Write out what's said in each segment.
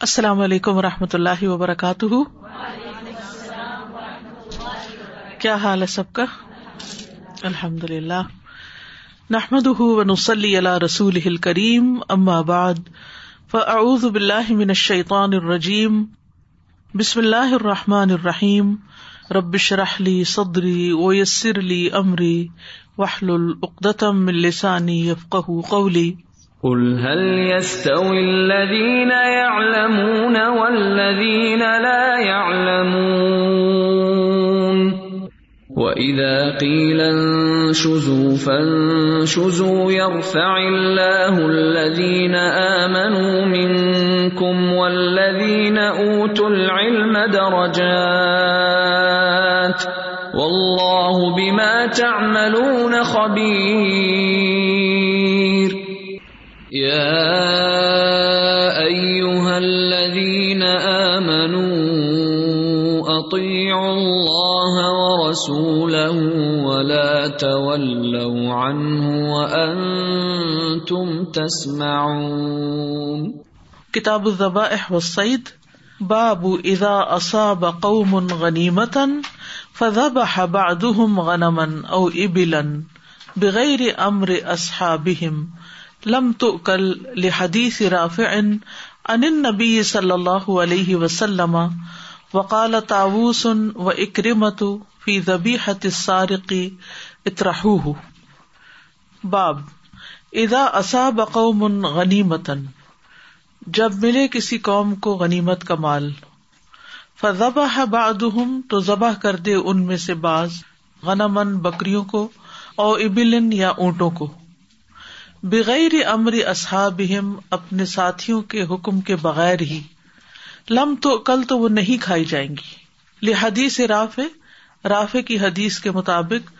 السلام علیکم و رحمۃ اللہ وبرکاتہ۔ کیا حال ہے سب کا؟ الحمد للہ نحمد ونسلی علی رسول کریم اما بعد۔ فاعوذ باللہ من الشیطان الرجیم۔ بسم اللہ الرحمٰن الرحیم۔ ربش رحلی صدری ویسر لی امری۔ وحل العقدم من لسانی یفقہ قولی۔ قل هل يستوي الذين يعلمون والذين لا يعلمون واذا قيل انشزوا فانشزوا يرفع الله الذين امنوا منكم والذين اوتوا العلم درجات والله بما تعملون خبير يا أيها الذين آمنوا أطيعوا الله ورسوله ولا تولوا عنه وأنتم تسمعون. کتاب الذبائح والصيد باب اذا اصاب قوم غنیمة فذبح بعضهم غنما او ابلا بغیر امر اصحابهم. لم تو کل لحدیث رافع ان نبی صلی اللہ علیہ وسلم وقال تاووس و اکرمت فی ذبیحت السارقی باب اذا اصاب قوم غنیمتا، جب ملے کسی قوم کو غنیمت کا مال، فذبح بعضهم تو ذبح کر دے ان میں سے بعض غنمن بکریوں کو، او ابلن یا اونٹوں کو۔ بغیر امر اصحاب اپنے ساتھیوں کے حکم کے بغیر ہی۔ لم تو، کل تو وہ نہیں کھائی جائیں گی۔ لحدیث راف راف کی حدیث کے مطابق،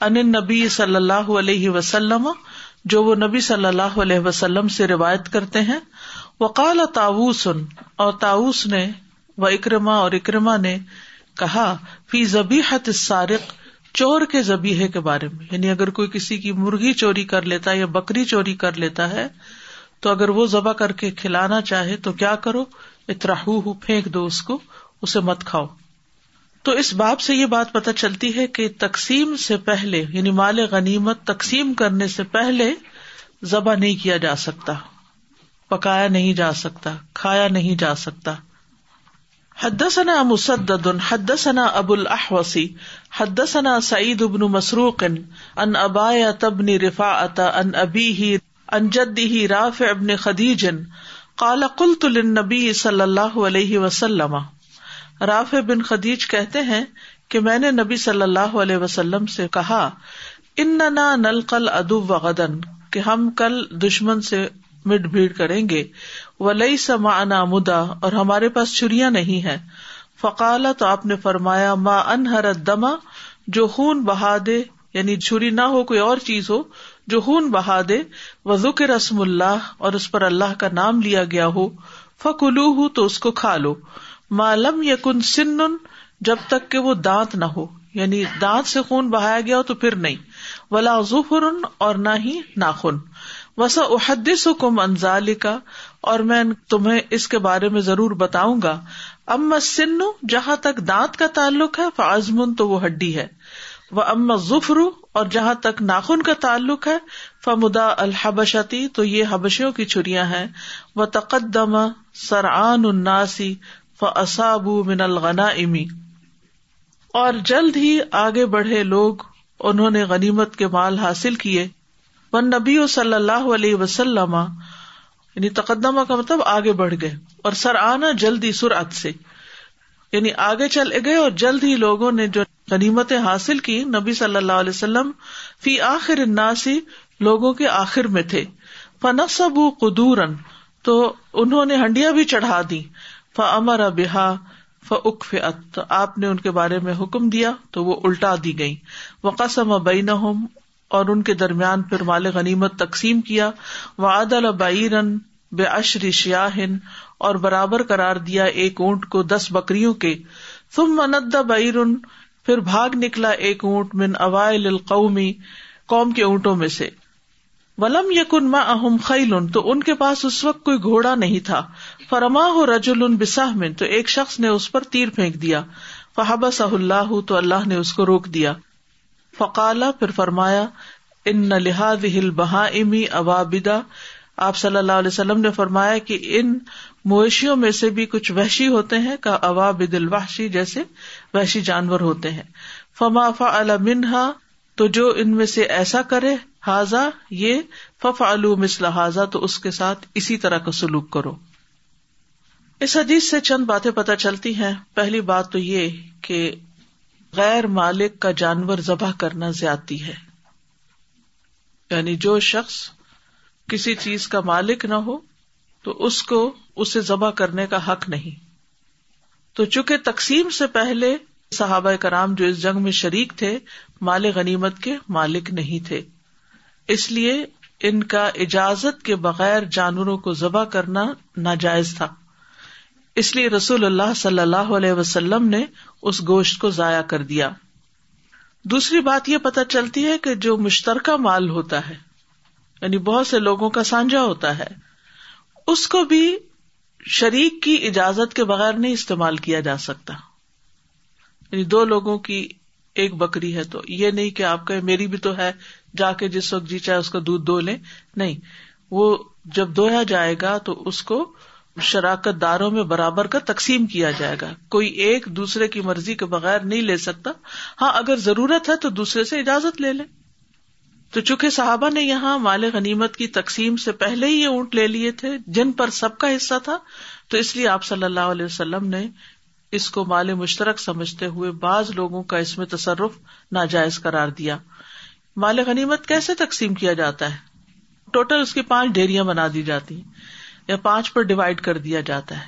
ان نبی صلی اللہ علیہ وسلم، جو وہ نبی صلی اللہ علیہ وسلم سے روایت کرتے ہیں، وقال تاؤسن اور تاؤس نے، و اکرما اور اکرما نے کہا، فی زبی سارق چور کے زبیحے کے بارے میں یعنی اگر کوئی کسی کی مرغی چوری کر لیتا ہے یا بکری چوری کر لیتا ہے، تو اگر وہ ذبح کر کے کھلانا چاہے تو کیا کرو؟ اتراہ پھینک دو اس کو، اسے مت کھاؤ۔ تو اس باب سے یہ بات پتہ چلتی ہے کہ تقسیم سے پہلے یعنی مال غنیمت تقسیم کرنے سے پہلے ذبح نہیں کیا جا سکتا، پکایا نہیں جا سکتا، کھایا نہیں جا سکتا۔ حدثنا مسدد، حدثنا ابو الاحوص، حدثنا سعید بن مسروق، ان ابایہ بن رفاعت، ان ابیہ ان جدہ رافع بن خدیج، قال قلت للنبی صلی اللہ علیہ وسلم. رافع بن خدیج کہتے ہیں کہ میں نے نبی صلی اللہ علیہ وسلم سے کہا، اننا نلقل ادو غدن، کہ ہم کل دشمن سے مٹ بھیڑ کریں گے۔ ولی سما مدا، اور ہمارے پاس چڑیا نہیں ہے۔ فقالا تو آپ نے فرمایا ماں انہر دما جو خون بہا دے یعنی چھری نہ ہو، کوئی اور چیز ہو، جو خون بہا دے۔ وہ ذکر رسم اللہ، اور اس پر اللہ کا نام لیا گیا ہو۔ فکلو ہوں تو اس کو کھا لو۔ معلوم یقن سن، جب تک کہ وہ دانت نہ ہو۔ یعنی دانت سے خون بہایا گیا ہو تو پھر نہیں۔ ولا ظفر، اور نہ ہی ناخن۔ وسا احدث حکم انزال کا اور میں تمہیں اس کے بارے میں ضرور بتاؤں گا۔ اما سن جہاں تک دانت کا تعلق ہے فعزمن تو وہ ہڈی ہے۔ وہ اما ظفر اور جہاں تک ناخن کا تعلق ہے فمدا الحبشتی، تو یہ حبشیوں کی چھریاں ہیں۔ وہ تقدم سرعن الناسی فصاب من الغنا امی اور جلد ہی آگے بڑھے لوگ، انہوں نے غنیمت کے مال حاصل کیے۔ ون نبی صلی اللہ علیہ وسلم یعنی تقدمہ کا مطلب آگے بڑھ گئے اور سر آنا جلدی سرعت سے۔ یعنی آگے چلے گئے اور جلد ہی لوگوں نے جو غنیمتیں حاصل کی، نبی صلی اللہ علیہ وسلم فی آخر اناسی لوگوں کے آخر میں تھے۔ فنسب قدورن تو انہوں نے ہنڈیاں بھی چڑھا دی ف امر بحا فکف آپ نے ان کے بارے میں حکم دیا تو وہ الٹا دی گئی وہ قسم بین اور ان کے درمیان پھر مال غنیمت تقسیم کیا۔ وہ عادل بعیرن بے اشری شیاہن اور برابر قرار دیا ایک اونٹ کو دس بکریوں کے۔ تم مند بعیرن پھر بھاگ نکلا ایک اونٹ من اوائل القومی قوم کے اونٹوں میں سے۔ ولم یقن ما اہم خیل تو ان کے پاس اس وقت کوئی گھوڑا نہیں تھا۔ فرما ہو رجول بساہ تو ایک شخص نے اس پر تیر پھینک دیا۔ فہب صح اللہ تو اللہ نے اس کو روک دیا۔ فقالا، پھر فرمایا، ان لحاظ ہل بہا امی ابابدا. آپ صلی اللہ علیہ وسلم نے فرمایا کہ ان مویشیوں میں سے بھی کچھ وحشی ہوتے ہیں، کا ابابد الوحشی جیسے وحشی جانور ہوتے ہیں۔ فما فا منہا، تو جو ان میں سے ایسا کرے حاضا یہ فف مسل حاضا تو اس کے ساتھ اسی طرح کا سلوک کرو۔ اس حدیث سے چند باتیں پتہ چلتی ہیں۔ پہلی بات تو یہ کہ غیر مالک کا جانور ذبح کرنا زیادتی ہے۔ یعنی جو شخص کسی چیز کا مالک نہ ہو، تو اس کو اسے ذبح کرنے کا حق نہیں۔ تو چونکہ تقسیم سے پہلے صحابہ کرام جو اس جنگ میں شریک تھے، مال غنیمت کے مالک نہیں تھے۔ اس لیے ان کا اجازت کے بغیر جانوروں کو ذبح کرنا ناجائز تھا۔ اس لیے رسول اللہ صلی اللہ علیہ وسلم نے اس گوشت کو ضائع کر دیا۔ دوسری بات یہ پتہ چلتی ہے کہ جو مشترکہ مال ہوتا ہے یعنی بہت سے لوگوں کا سانجا ہوتا ہے، اس کو بھی شریک کی اجازت کے بغیر نہیں استعمال کیا جا سکتا۔ یعنی دو لوگوں کی ایک بکری ہے تو یہ نہیں کہ آپ کا میری بھی تو ہے، جا کے جس وقت جی چاہے اس کا دودھ دو لیں۔ نہیں، وہ جب دویا جائے گا تو اس کو شراکت داروں میں برابر کا تقسیم کیا جائے گا۔ کوئی ایک دوسرے کی مرضی کے بغیر نہیں لے سکتا۔ ہاں اگر ضرورت ہے تو دوسرے سے اجازت لے لے۔ تو چونکہ صحابہ نے یہاں مال غنیمت کی تقسیم سے پہلے ہی یہ اونٹ لے لیے تھے، جن پر سب کا حصہ تھا، تو اس لیے آپ صلی اللہ علیہ وسلم نے اس کو مال مشترک سمجھتے ہوئے بعض لوگوں کا اس میں تصرف ناجائز قرار دیا۔ مال غنیمت کیسے تقسیم کیا جاتا ہے؟ ٹوٹل اس کی پانچ ڈیریاں بنا دی جاتی۔ یا پانچ پر ڈیوائڈ کر دیا جاتا ہے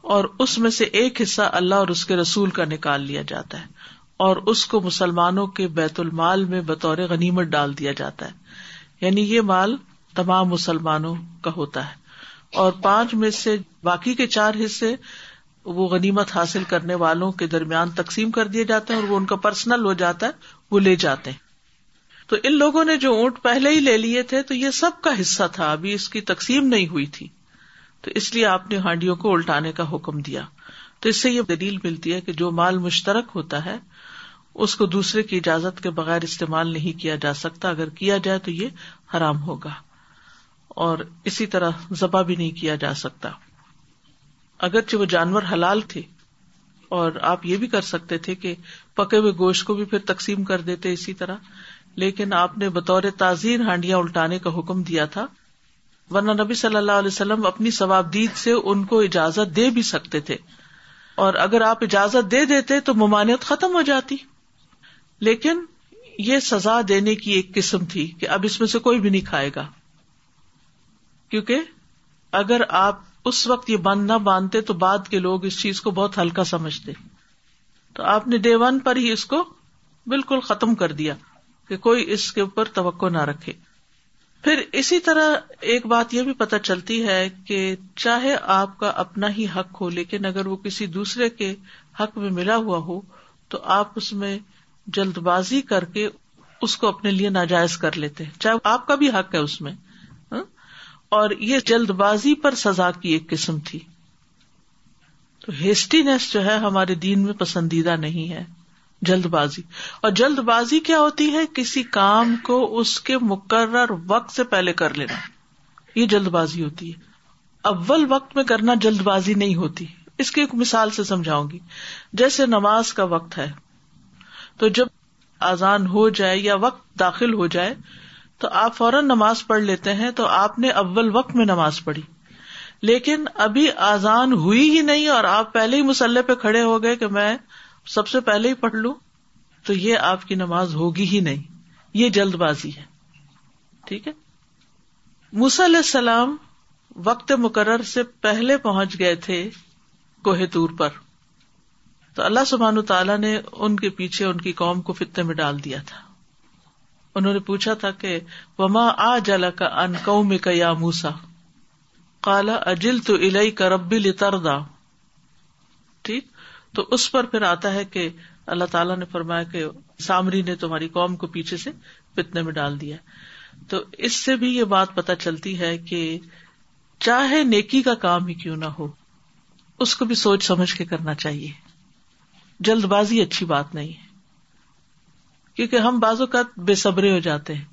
اور اس میں سے ایک حصہ اللہ اور اس کے رسول کا نکال لیا جاتا ہے اور اس کو مسلمانوں کے بیت المال میں بطور غنیمت ڈال دیا جاتا ہے یعنی یہ مال تمام مسلمانوں کا ہوتا ہے اور پانچ میں سے باقی کے چار حصے وہ غنیمت حاصل کرنے والوں کے درمیان تقسیم کر دیے جاتے ہیں اور وہ ان کا پرسنل ہو جاتا ہے، وہ لے جاتے ہیں۔ تو ان لوگوں نے جو اونٹ پہلے ہی لے لیے تھے، تو یہ سب کا حصہ تھا، ابھی اس کی تقسیم نہیں ہوئی تھی۔ تو اس لیے آپ نے ہانڈیوں کو الٹانے کا حکم دیا۔ تو اس سے یہ دلیل ملتی ہے کہ جو مال مشترک ہوتا ہے، اس کو دوسرے کی اجازت کے بغیر استعمال نہیں کیا جا سکتا۔ اگر کیا جائے تو یہ حرام ہوگا۔ اور اسی طرح ذبح بھی نہیں کیا جا سکتا۔ اگرچہ وہ جانور حلال تھے، اور آپ یہ بھی کر سکتے تھے کہ پکے ہوئے گوشت کو بھی پھر تقسیم کر دیتے اسی طرح، لیکن آپ نے بطور تعزیر ہانڈیاں الٹانے کا حکم دیا تھا۔ ورنہ نبی صلی اللہ علیہ وسلم اپنی ثوابدید سے ان کو اجازت دے بھی سکتے تھے۔ اور اگر آپ اجازت دے دیتے تو ممانعت ختم ہو جاتی۔ لیکن یہ سزا دینے کی ایک قسم تھی کہ اب اس میں سے کوئی بھی نہیں کھائے گا۔ کیونکہ اگر آپ اس وقت یہ بند نہ باندھتے تو بعد کے لوگ اس چیز کو بہت ہلکا سمجھتے۔ تو آپ نے ڈے ون پر ہی اس کو بالکل ختم کر دیا کہ کوئی اس کے اوپر توقع نہ رکھے۔ پھر اسی طرح ایک بات یہ بھی پتہ چلتی ہے کہ چاہے آپ کا اپنا ہی حق ہو، لیکن اگر وہ کسی دوسرے کے حق میں ملا ہوا ہو، تو آپ اس میں جلد بازی کر کے اس کو اپنے لیے ناجائز کر لیتے چاہے آپ کا بھی حق ہے اس میں ہاں؟ اور یہ جلد بازی پر سزا کی ایک قسم تھی۔ تو ہیسٹینیس جو ہے ہمارے دین میں پسندیدہ نہیں ہے۔ جلد بازی اور جلد بازی کیا ہوتی ہے؟ کسی کام کو اس کے مقرر وقت سے پہلے کر لینا۔ یہ جلد بازی ہوتی ہے۔ اول وقت میں کرنا جلد بازی نہیں ہوتی۔ اس کی ایک مثال سے سمجھاؤں گی۔ جیسے نماز کا وقت ہے، تو جب آزان ہو جائے یا وقت داخل ہو جائے، تو آپ فوراً نماز پڑھ لیتے ہیں، تو آپ نے اول وقت میں نماز پڑھی۔ لیکن ابھی آزان ہوئی ہی نہیں اور آپ پہلے ہی مسلح پہ کھڑے ہو گئے کہ میں سب سے پہلے ہی پڑھ لوں تو یہ آپ کی نماز ہوگی ہی نہیں۔ یہ جلد بازی ہے۔ ٹھیک ہے؟ علیہ السلام وقت مقرر سے پہلے پہنچ گئے تھے کوہ تور پر۔ تو اللہ سبحان تعالیٰ نے ان کے پیچھے ان کی قوم کو فطے میں ڈال دیا تھا۔ انہوں نے پوچھا تھا کہ وما آ جلا کا ان قوم کا یا موسا کالا اجل تو الئی کا ربی لردا ٹھیک تو اس پر پھر آتا ہے کہ اللہ تعالیٰ نے فرمایا کہ سامری نے تمہاری قوم کو پیچھے سے پتنے میں ڈال دیا تو اس سے بھی یہ بات پتا چلتی ہے کہ چاہے نیکی کا کام ہی کیوں نہ ہو، اس کو بھی سوچ سمجھ کے کرنا چاہیے۔ جلد بازی اچھی بات نہیں ہے۔ کیونکہ ہم بازو کا بے صبرے ہو جاتے ہیں۔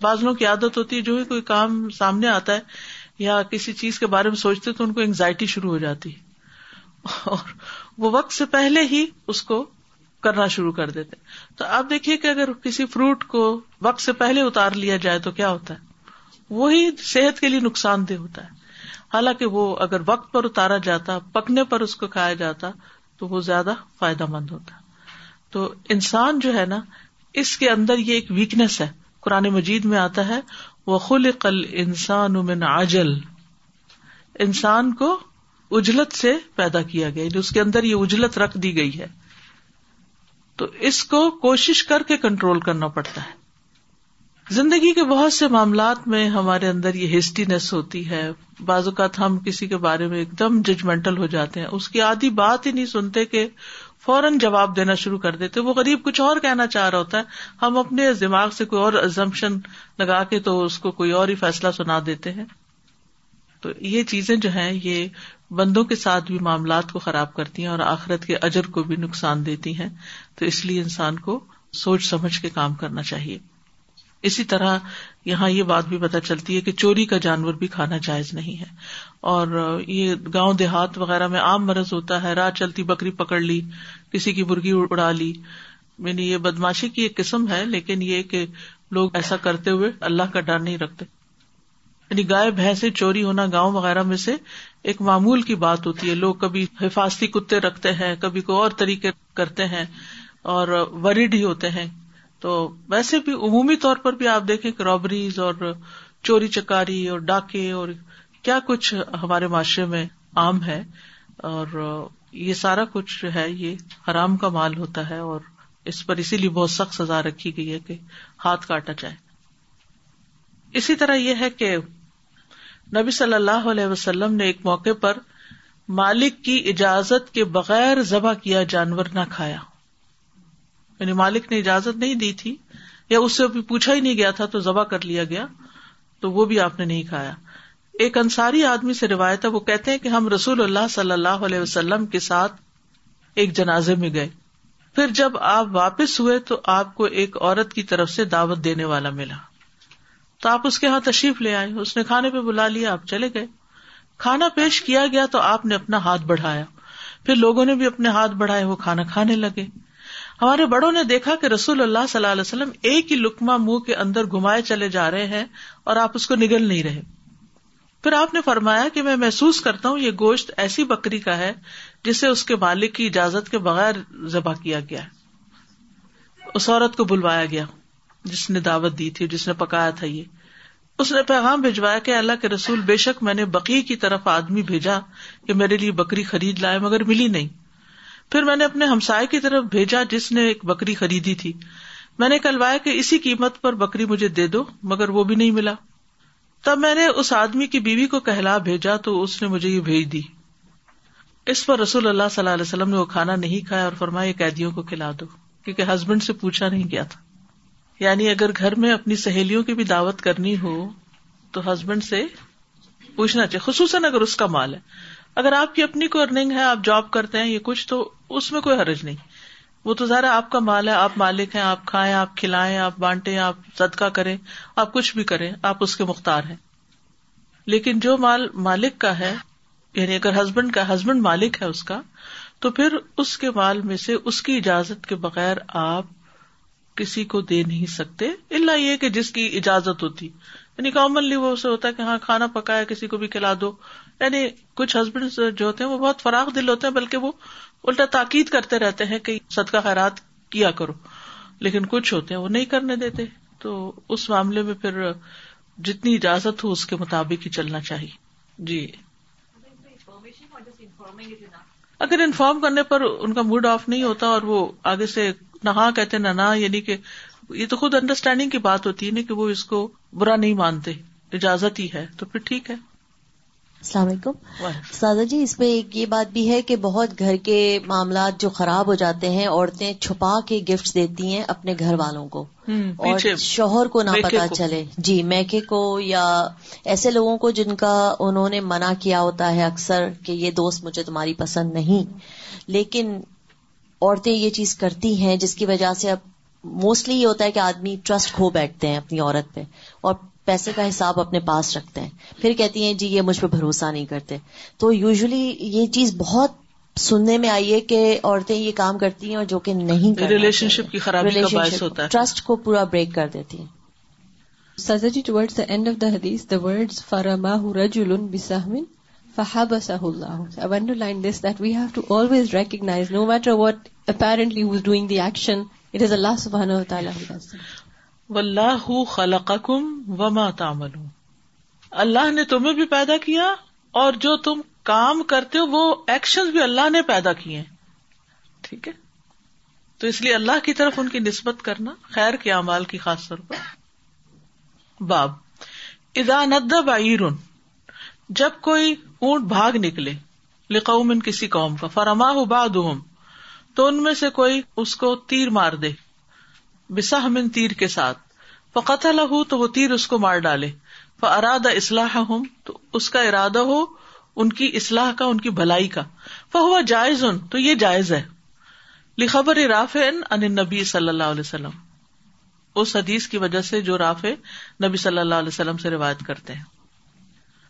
بازلوں کی عادت ہوتی ہے، جو ہی کوئی کام سامنے آتا ہے یا کسی چیز کے بارے میں سوچتے تو ان کو انگزائٹی شروع ہو جاتی اور وہ وقت سے پہلے ہی اس کو کرنا شروع کر دیتے تو آپ دیکھیے کہ اگر کسی فروٹ کو وقت سے پہلے اتار لیا جائے تو کیا ہوتا ہے؟ وہی صحت کے لیے نقصان دہ ہوتا ہے۔ حالانکہ وہ اگر وقت پر اتارا جاتا، پکنے پر اس کو کھایا جاتا، تو وہ زیادہ فائدہ مند ہوتا۔ تو انسان جو ہے نا، اس کے اندر یہ ایک ویکنیس ہے۔ قرآن مجید میں آتا ہے وہ خل قل انسان عجل۔ انسان کو اجلت سے پیدا کیا گیا جو اس کے اندر یہ اجلت رکھ دی گئی ہے۔ تو اس کو کوشش کر کے کنٹرول کرنا پڑتا ہے۔ زندگی کے بہت سے معاملات میں ہمارے اندر یہ ہسٹینس ہوتی ہے۔ بعض اوقات ہم کسی کے بارے میں ایک دم ججمنٹل ہو جاتے ہیں۔ اس کی آدھی بات ہی نہیں سنتے کہ فوراً جواب دینا شروع کر دیتے۔ وہ غریب کچھ اور کہنا چاہ رہا ہوتا ہے۔ ہم اپنے دماغ سے کوئی اور ازمپشن لگا کے تو اس کو کوئی اور ہی فیصلہ سنا دیتے ہیں۔ تو یہ چیزیں جو ہیں، یہ بندوں کے ساتھ بھی معاملات کو خراب کرتی ہیں اور آخرت کے اجر کو بھی نقصان دیتی ہیں۔ تو اس لیے انسان کو سوچ سمجھ کے کام کرنا چاہیے۔ اسی طرح یہاں یہ بات بھی پتہ چلتی ہے کہ چوری کا جانور بھی کھانا جائز نہیں ہے۔ اور یہ گاؤں دیہات وغیرہ میں عام مرض ہوتا ہے راہ چلتی بکری پکڑ لی، کسی کی مرغی اڑا لی۔ یعنی یہ بدماشی کی ایک قسم ہے، لیکن یہ کہ لوگ ایسا کرتے ہوئے اللہ کا ڈر نہیں رکھتے۔ یعنی گائے، بھینسیں، چوری ہونا، گاؤں وغیرہ میں سے ایک معمول کی بات ہوتی ہے۔ لوگ کبھی حفاظتی کتے رکھتے ہیں، کبھی کوئی اور طریقے کرتے ہیں اور وریڈ ہی ہوتے ہیں۔ تو ویسے بھی عمومی طور پر بھی آپ دیکھیں کہ رابریز اور چوری چکاری اور ڈاکے اور کیا کچھ ہمارے معاشرے میں عام ہے اور یہ سارا کچھ جو ہے، یہ حرام کا مال ہوتا ہے اور اس پر اسی لیے بہت سخت سزا رکھی گئی ہے کہ ہاتھ کاٹا جائے۔ اسی طرح یہ ہے کہ نبی صلی اللہ علیہ وسلم نے ایک موقع پر مالک کی اجازت کے بغیر ذبح کیا جانور نہ کھایا۔ یعنی مالک نے اجازت نہیں دی تھی یا اس سے پوچھا ہی نہیں گیا تھا تو ذبح کر لیا گیا تو وہ بھی آپ نے نہیں کھایا۔ ایک انصاری آدمی سے روایت ہے، وہ کہتے ہیں کہ ہم رسول اللہ صلی اللہ علیہ وسلم کے ساتھ ایک جنازے میں گئے۔ پھر جب آپ واپس ہوئے تو آپ کو ایک عورت کی طرف سے دعوت دینے والا ملا۔ تو آپ اس کے یہاں تشریف لے آئے، اس نے کھانے پہ بلا لیا، آپ چلے گئے۔ کھانا پیش کیا گیا تو آپ نے اپنا ہاتھ بڑھایا۔ پھر لوگوں نے بھی اپنے ہاتھ بڑھائے، وہ کھانا کھانے لگے۔ ہمارے بڑوں نے دیکھا کہ رسول اللہ صلی اللہ علیہ وسلم ایک ہی لکما منہ کے اندر گھمائے چلے جا رہے ہیں اور آپ اس کو نگل نہیں رہے۔ پھر آپ نے فرمایا کہ میں محسوس کرتا ہوں یہ گوشت ایسی بکری کا ہے جسے اس کے مالک کی اجازت کے بغیر ذبح کیا گیا۔ اس عورت کو بلوایا گیا۔ جس نے دعوت دی تھی، جس نے پکایا تھا یہ۔ اس نے پیغام بھجوایا کہ اللہ کے رسول، بے شک میں نے بقی کی طرف آدمی بھیجا کہ میرے لیے بکری خرید لائے، مگر ملی نہیں۔ پھر میں نے اپنے ہمسائے کی طرف بھیجا جس نے ایک بکری خریدی تھی۔ میں نے کلوایا کہ اسی قیمت پر بکری مجھے دے دو، مگر وہ بھی نہیں ملا۔ تب میں نے اس آدمی کی بیوی کو کہلا بھیجا تو اس نے مجھے یہ بھیج دی۔ اس پر رسول اللہ صلی اللہ علیہ وسلم نے وہ کھانا نہیں کھایا اور فرمایا قیدیوں کو کھلا دو، کیونکہ ہسبینڈ سے پوچھا نہیں گیا تھا۔ یعنی اگر گھر میں اپنی سہیلیوں کی بھی دعوت کرنی ہو تو ہسبینڈ سے پوچھنا چاہیے، خصوصاً اگر اس کا مال ہے۔ اگر آپ کی اپنی کوئی ارننگ ہے، آپ جاب کرتے ہیں، یہ کچھ، تو اس میں کوئی حرج نہیں۔ وہ تو ذرا آپ کا مال ہے، آپ مالک ہیں، آپ کھائیں، آپ کھلائیں، آپ بانٹے آپ صدقہ کریں، آپ کچھ بھی کریں، آپ اس کے مختار ہیں۔ لیکن جو مال مالک کا ہے یعنی اگر ہسبینڈ کا ہسبینڈ مالک ہے اس کا، تو پھر اس کے مال میں سے اس کی اجازت کے بغیر آپ کسی کو دے نہیں سکتے اللہ یہ کہ جس کی اجازت ہوتی۔ یعنی کامنلی وہ اسے ہوتا ہے کہ ہاں کھانا پکایا، کسی کو بھی کھلا دو۔ یعنی کچھ ہسبینڈ جو ہوتے ہیں، وہ بہت فراغ دل ہوتے ہیں، بلکہ وہ الٹا تاکید کرتے رہتے ہیں کہ صدقہ خیرات کیا کرو۔ لیکن کچھ ہوتے ہیں، وہ نہیں کرنے دیتے۔ تو اس معاملے میں پھر جتنی اجازت ہو، اس کے مطابق ہی چلنا چاہیے۔ جی۔ اگر انفارم کرنے پر ان کا موڈ آف نہیں ہوتا اور وہ آگے سے نہ ہاں کہتے نہ نہ یعنی کہ یہ تو خود انڈرسٹینڈنگ کی بات ہوتی ہے نا کہ وہ اس کو برا نہیں مانتے اجازت ہی ہے تو پھر ٹھیک ہے۔ السلام علیکم۔ سادہ جی اس میں ایک یہ بات بھی ہے کہ بہت گھر کے معاملات جو خراب ہو جاتے ہیں عورتیں چھپا کے گفٹ دیتی ہیں اپنے گھر والوں کو۔ اور شوہر کو نہ پتا چلے۔ جی میکے کو یا ایسے لوگوں کو جن کا انہوں نے منع کیا ہوتا ہے اکثر کہ یہ دوست مجھے تمہاری پسند نہیں لیکن عورتیں یہ چیز کرتی ہیں جس کی وجہ سے اب موسٹلی یہ ہوتا ہے کہ آدمی ٹرسٹ کھو بیٹھتے ہیں اپنی عورت پہ اور پیسے کا حساب اپنے پاس رکھتے ہیں۔ پھر کہتی ہیں جی یہ مجھ پہ بھروسہ نہیں کرتے۔ تو یوزلی یہ چیز بہت سننے میں آئی ہے کہ عورتیں یہ کام کرتی ہیں اور جو کہ نہیں ریلیشن شپ کی خرابی کا باعث ہوتا ہے۔ ٹرسٹ کو پورا بریک کر دیتی ہیں۔ سزا جی towards the end of the حدیث دا ورڈز فرما رجل بسہم فحبسه الله. I want this that we have to always recognize no matter what apparently who's doing the action it is Allah subhanahu wa ta'ala who does it. اللہ نے تمہیں بھی پیدا کیا اور جو تم کام کرتے ہو، وہ ایکشن بھی اللہ نے پیدا کیے ٹھیک ہے؟ تو اس لیے اللہ کی طرف ان کی نسبت کرنا، خیر کے اعمال کی خاص طور پر۔ باب۔ ادا ند بعیر جب کوئی اونٹ بھاگ نکلے لقوم کسی قوم کا فرما باد تو ان میں سے کوئی اس کو تیر مار دے بسا ہمن تیر کے ساتھ۔ فقت لہو تو وہ تیر اس کو مار ڈالے۔ اراد اسلح ہوں تو اس کا ارادہ ہو ان کی اسلح کا، ان کی بھلائی کا۔ فہو جائز ان تو یہ جائز ہے۔ لخبر راف ان نبی صلی اللہ علیہ وسلم۔ اس حدیث کی وجہ سے جو راف نبی صلی اللہ علیہ وسلم سے روایت کرتے ہیں۔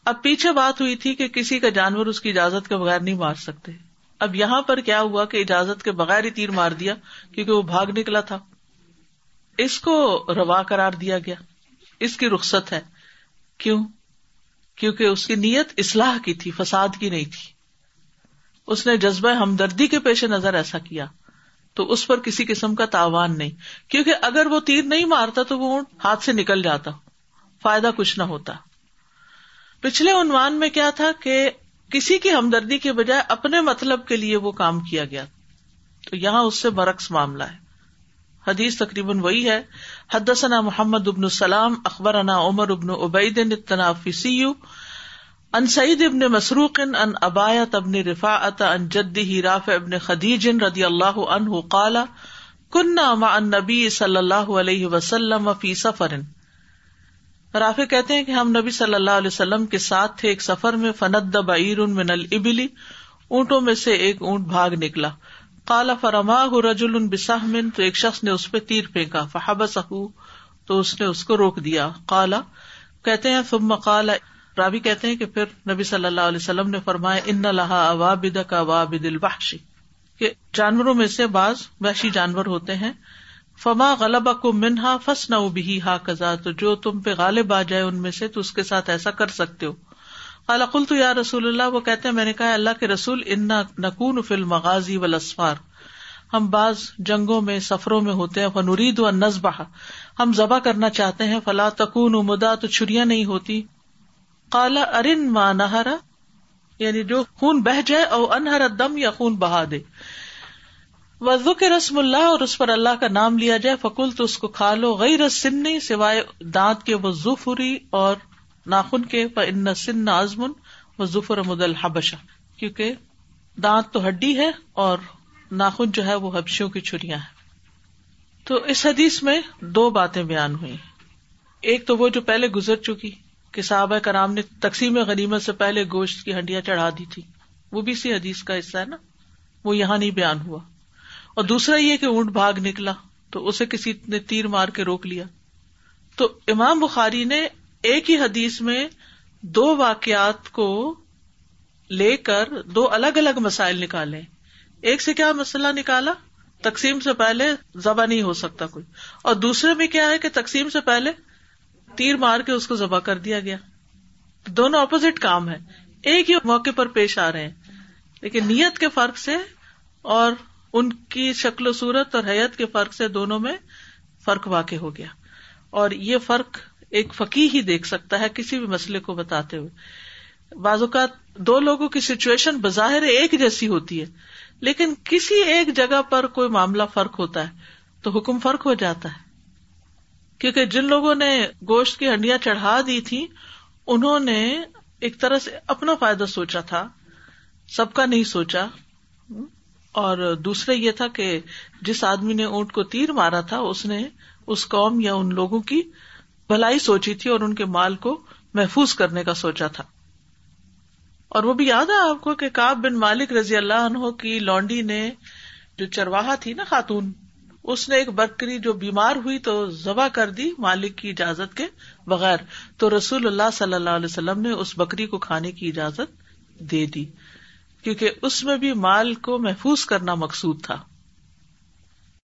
اب پیچھے بات ہوئی تھی کہ کسی کا جانور اس کی اجازت کے بغیر نہیں مار سکتے۔ اب یہاں پر کیا ہوا کہ اجازت کے بغیر ہی تیر مار دیا کیونکہ وہ بھاگ نکلا تھا۔ اس کو روا قرار دیا گیا۔ اس کی رخصت ہے۔ کیوں؟ کیونکہ اس کی نیت اصلاح کی تھی، فساد کی نہیں تھی۔ اس نے جذبہ ہمدردی کے پیش نظر ایسا کیا۔ تو اس پر کسی قسم کا تاوان نہیں۔ کیونکہ اگر وہ تیر نہیں مارتا تو وہ ہاتھ سے نکل جاتا۔ فائدہ کچھ نہ ہوتا۔ پچھلے عنوان میں کیا تھا کہ کسی کی ہمدردی کے بجائے اپنے مطلب کے لیے وہ کام کیا گیا تو یہاں اس سے برعکس معاملہ ہے۔ حدیث تقریباً وہی ہے۔ حدثنا محمد ابن السلام اخبر انا عمر ابن ابید التنافسی ان سعید ابن مسروق ان ابایت ابن رفاعت ان جدی رافع ابن خدیج رضی اللہ عنہ قال كنا مع النبی صلی اللہ علیہ وسلم فی سفر. رافع کہتے ہیں کہ ہم نبی صلی اللہ علیہ وسلم کے ساتھ تھے، ایک سفر میں، فند بعیر من الابلی اونٹوں میں سے ایک اونٹ بھاگ نکلا۔ کالا فرما رجول بسہمن تو ایک شخص نے اس پہ تیر پھینکا۔ فہب سہو تو اس نے اس کو روک دیا۔ کالا کہتے ہیں، ثم قال، راوی کہتے ہیں کہ پھر نبی صلی اللہ علیہ وسلم نے فرمایا، ان لہا اوابد کا وابد البحشی کہ جانوروں میں سے بعض وحشی جانور ہوتے ہیں۔ فما غلب کو منہا فس نہ بھی ہا کزا تو جو تم پہ غالب آ جائے ان میں سے تو اس کے ساتھ ایسا کر سکتے ہو۔ قل تو یا رسول اللہ وہ کہتے میں نے کہا اللہ کے رسول ان نقون فل مغازی و لسفار ہم بعض جنگوں میں، سفروں میں ہوتے ہیں فنورید و نزبہ ہم ذبح کرنا چاہتے ہیں، فلا تکون مدا، تو چھریاں نہیں ہوتی۔ کالا ارن ماں نہرا یعنی جو خون بہ جائے اور انہر دم یا خون بہا دے۔ وضو کے رسم اللہ اور اس پر اللہ کا نام لیا جائے فکل تو اس کو کھا لو غیر رسن سوائے دانت کے، وہ ظفری اور ناخن کے ان سن ازمن و ظفر مد الحبشہ کیونکہ دانت تو ہڈی ہے اور ناخن جو ہے وہ حبشیوں کی چھریاں ہیں۔ تو اس حدیث میں دو باتیں بیان ہوئی۔ ایک تو وہ جو پہلے گزر چکی، کہ صحابہ کرام نے تقسیم غنیمت سے پہلے گوشت کی ہنڈیاں چڑھا دی تھی۔ وہ بھی اسی حدیث کا حصہ ہے نا؟ وہ یہاں نہیں بیان ہوا۔ اور دوسرا یہ کہ اونٹ بھاگ نکلا تو اسے کسی نے تیر مار کے روک لیا۔ تو امام بخاری نے ایک ہی حدیث میں دو واقعات کو لے کر دو الگ الگ مسائل نکالے۔ ایک سے کیا مسئلہ نکالا؟ تقسیم سے پہلے ذبح نہیں ہو سکتا کوئی۔ اور دوسرے میں کیا ہے کہ تقسیم سے پہلے تیر مار کے اس کو ذبح کر دیا گیا۔ دونوں اپوزٹ کام ہے ایک ہی موقع پر پیش آ رہے ہیں۔ لیکن نیت کے فرق سے اور ان کی شکل و صورت اور حیت کے فرق سے دونوں میں فرق واقع ہو گیا۔ اور یہ فرق ایک فقی ہی دیکھ سکتا ہے کسی بھی مسئلے کو بتاتے ہوئے۔ بعض اوقات دو لوگوں کی سچویشن بظاہر ایک جیسی ہوتی ہے، لیکن کسی ایک جگہ پر کوئی معاملہ فرق ہوتا ہے تو حکم فرق ہو جاتا ہے۔ کیونکہ جن لوگوں نے گوشت کی ہنڈیاں چڑھا دی تھی انہوں نے ایک طرح سے اپنا فائدہ سوچا تھا، سب کا نہیں سوچا۔ اور دوسرا یہ تھا کہ جس آدمی نے اونٹ کو تیر مارا تھا، اس نے اس قوم یا ان لوگوں کی بھلائی سوچی تھی اور ان کے مال کو محفوظ کرنے کا سوچا تھا۔ اور وہ بھی یاد ہے آپ کو کہ کاب بن مالک رضی اللہ عنہ کی لانڈی نے جو چرواہا تھی نا خاتون، اس نے ایک بکری جو بیمار ہوئی تو ذبح کر دی مالک کی اجازت کے بغیر۔ تو رسول اللہ صلی اللہ علیہ وسلم نے اس بکری کو کھانے کی اجازت دے دی۔ کیونکہ اس میں بھی مال کو محفوظ کرنا مقصود تھا۔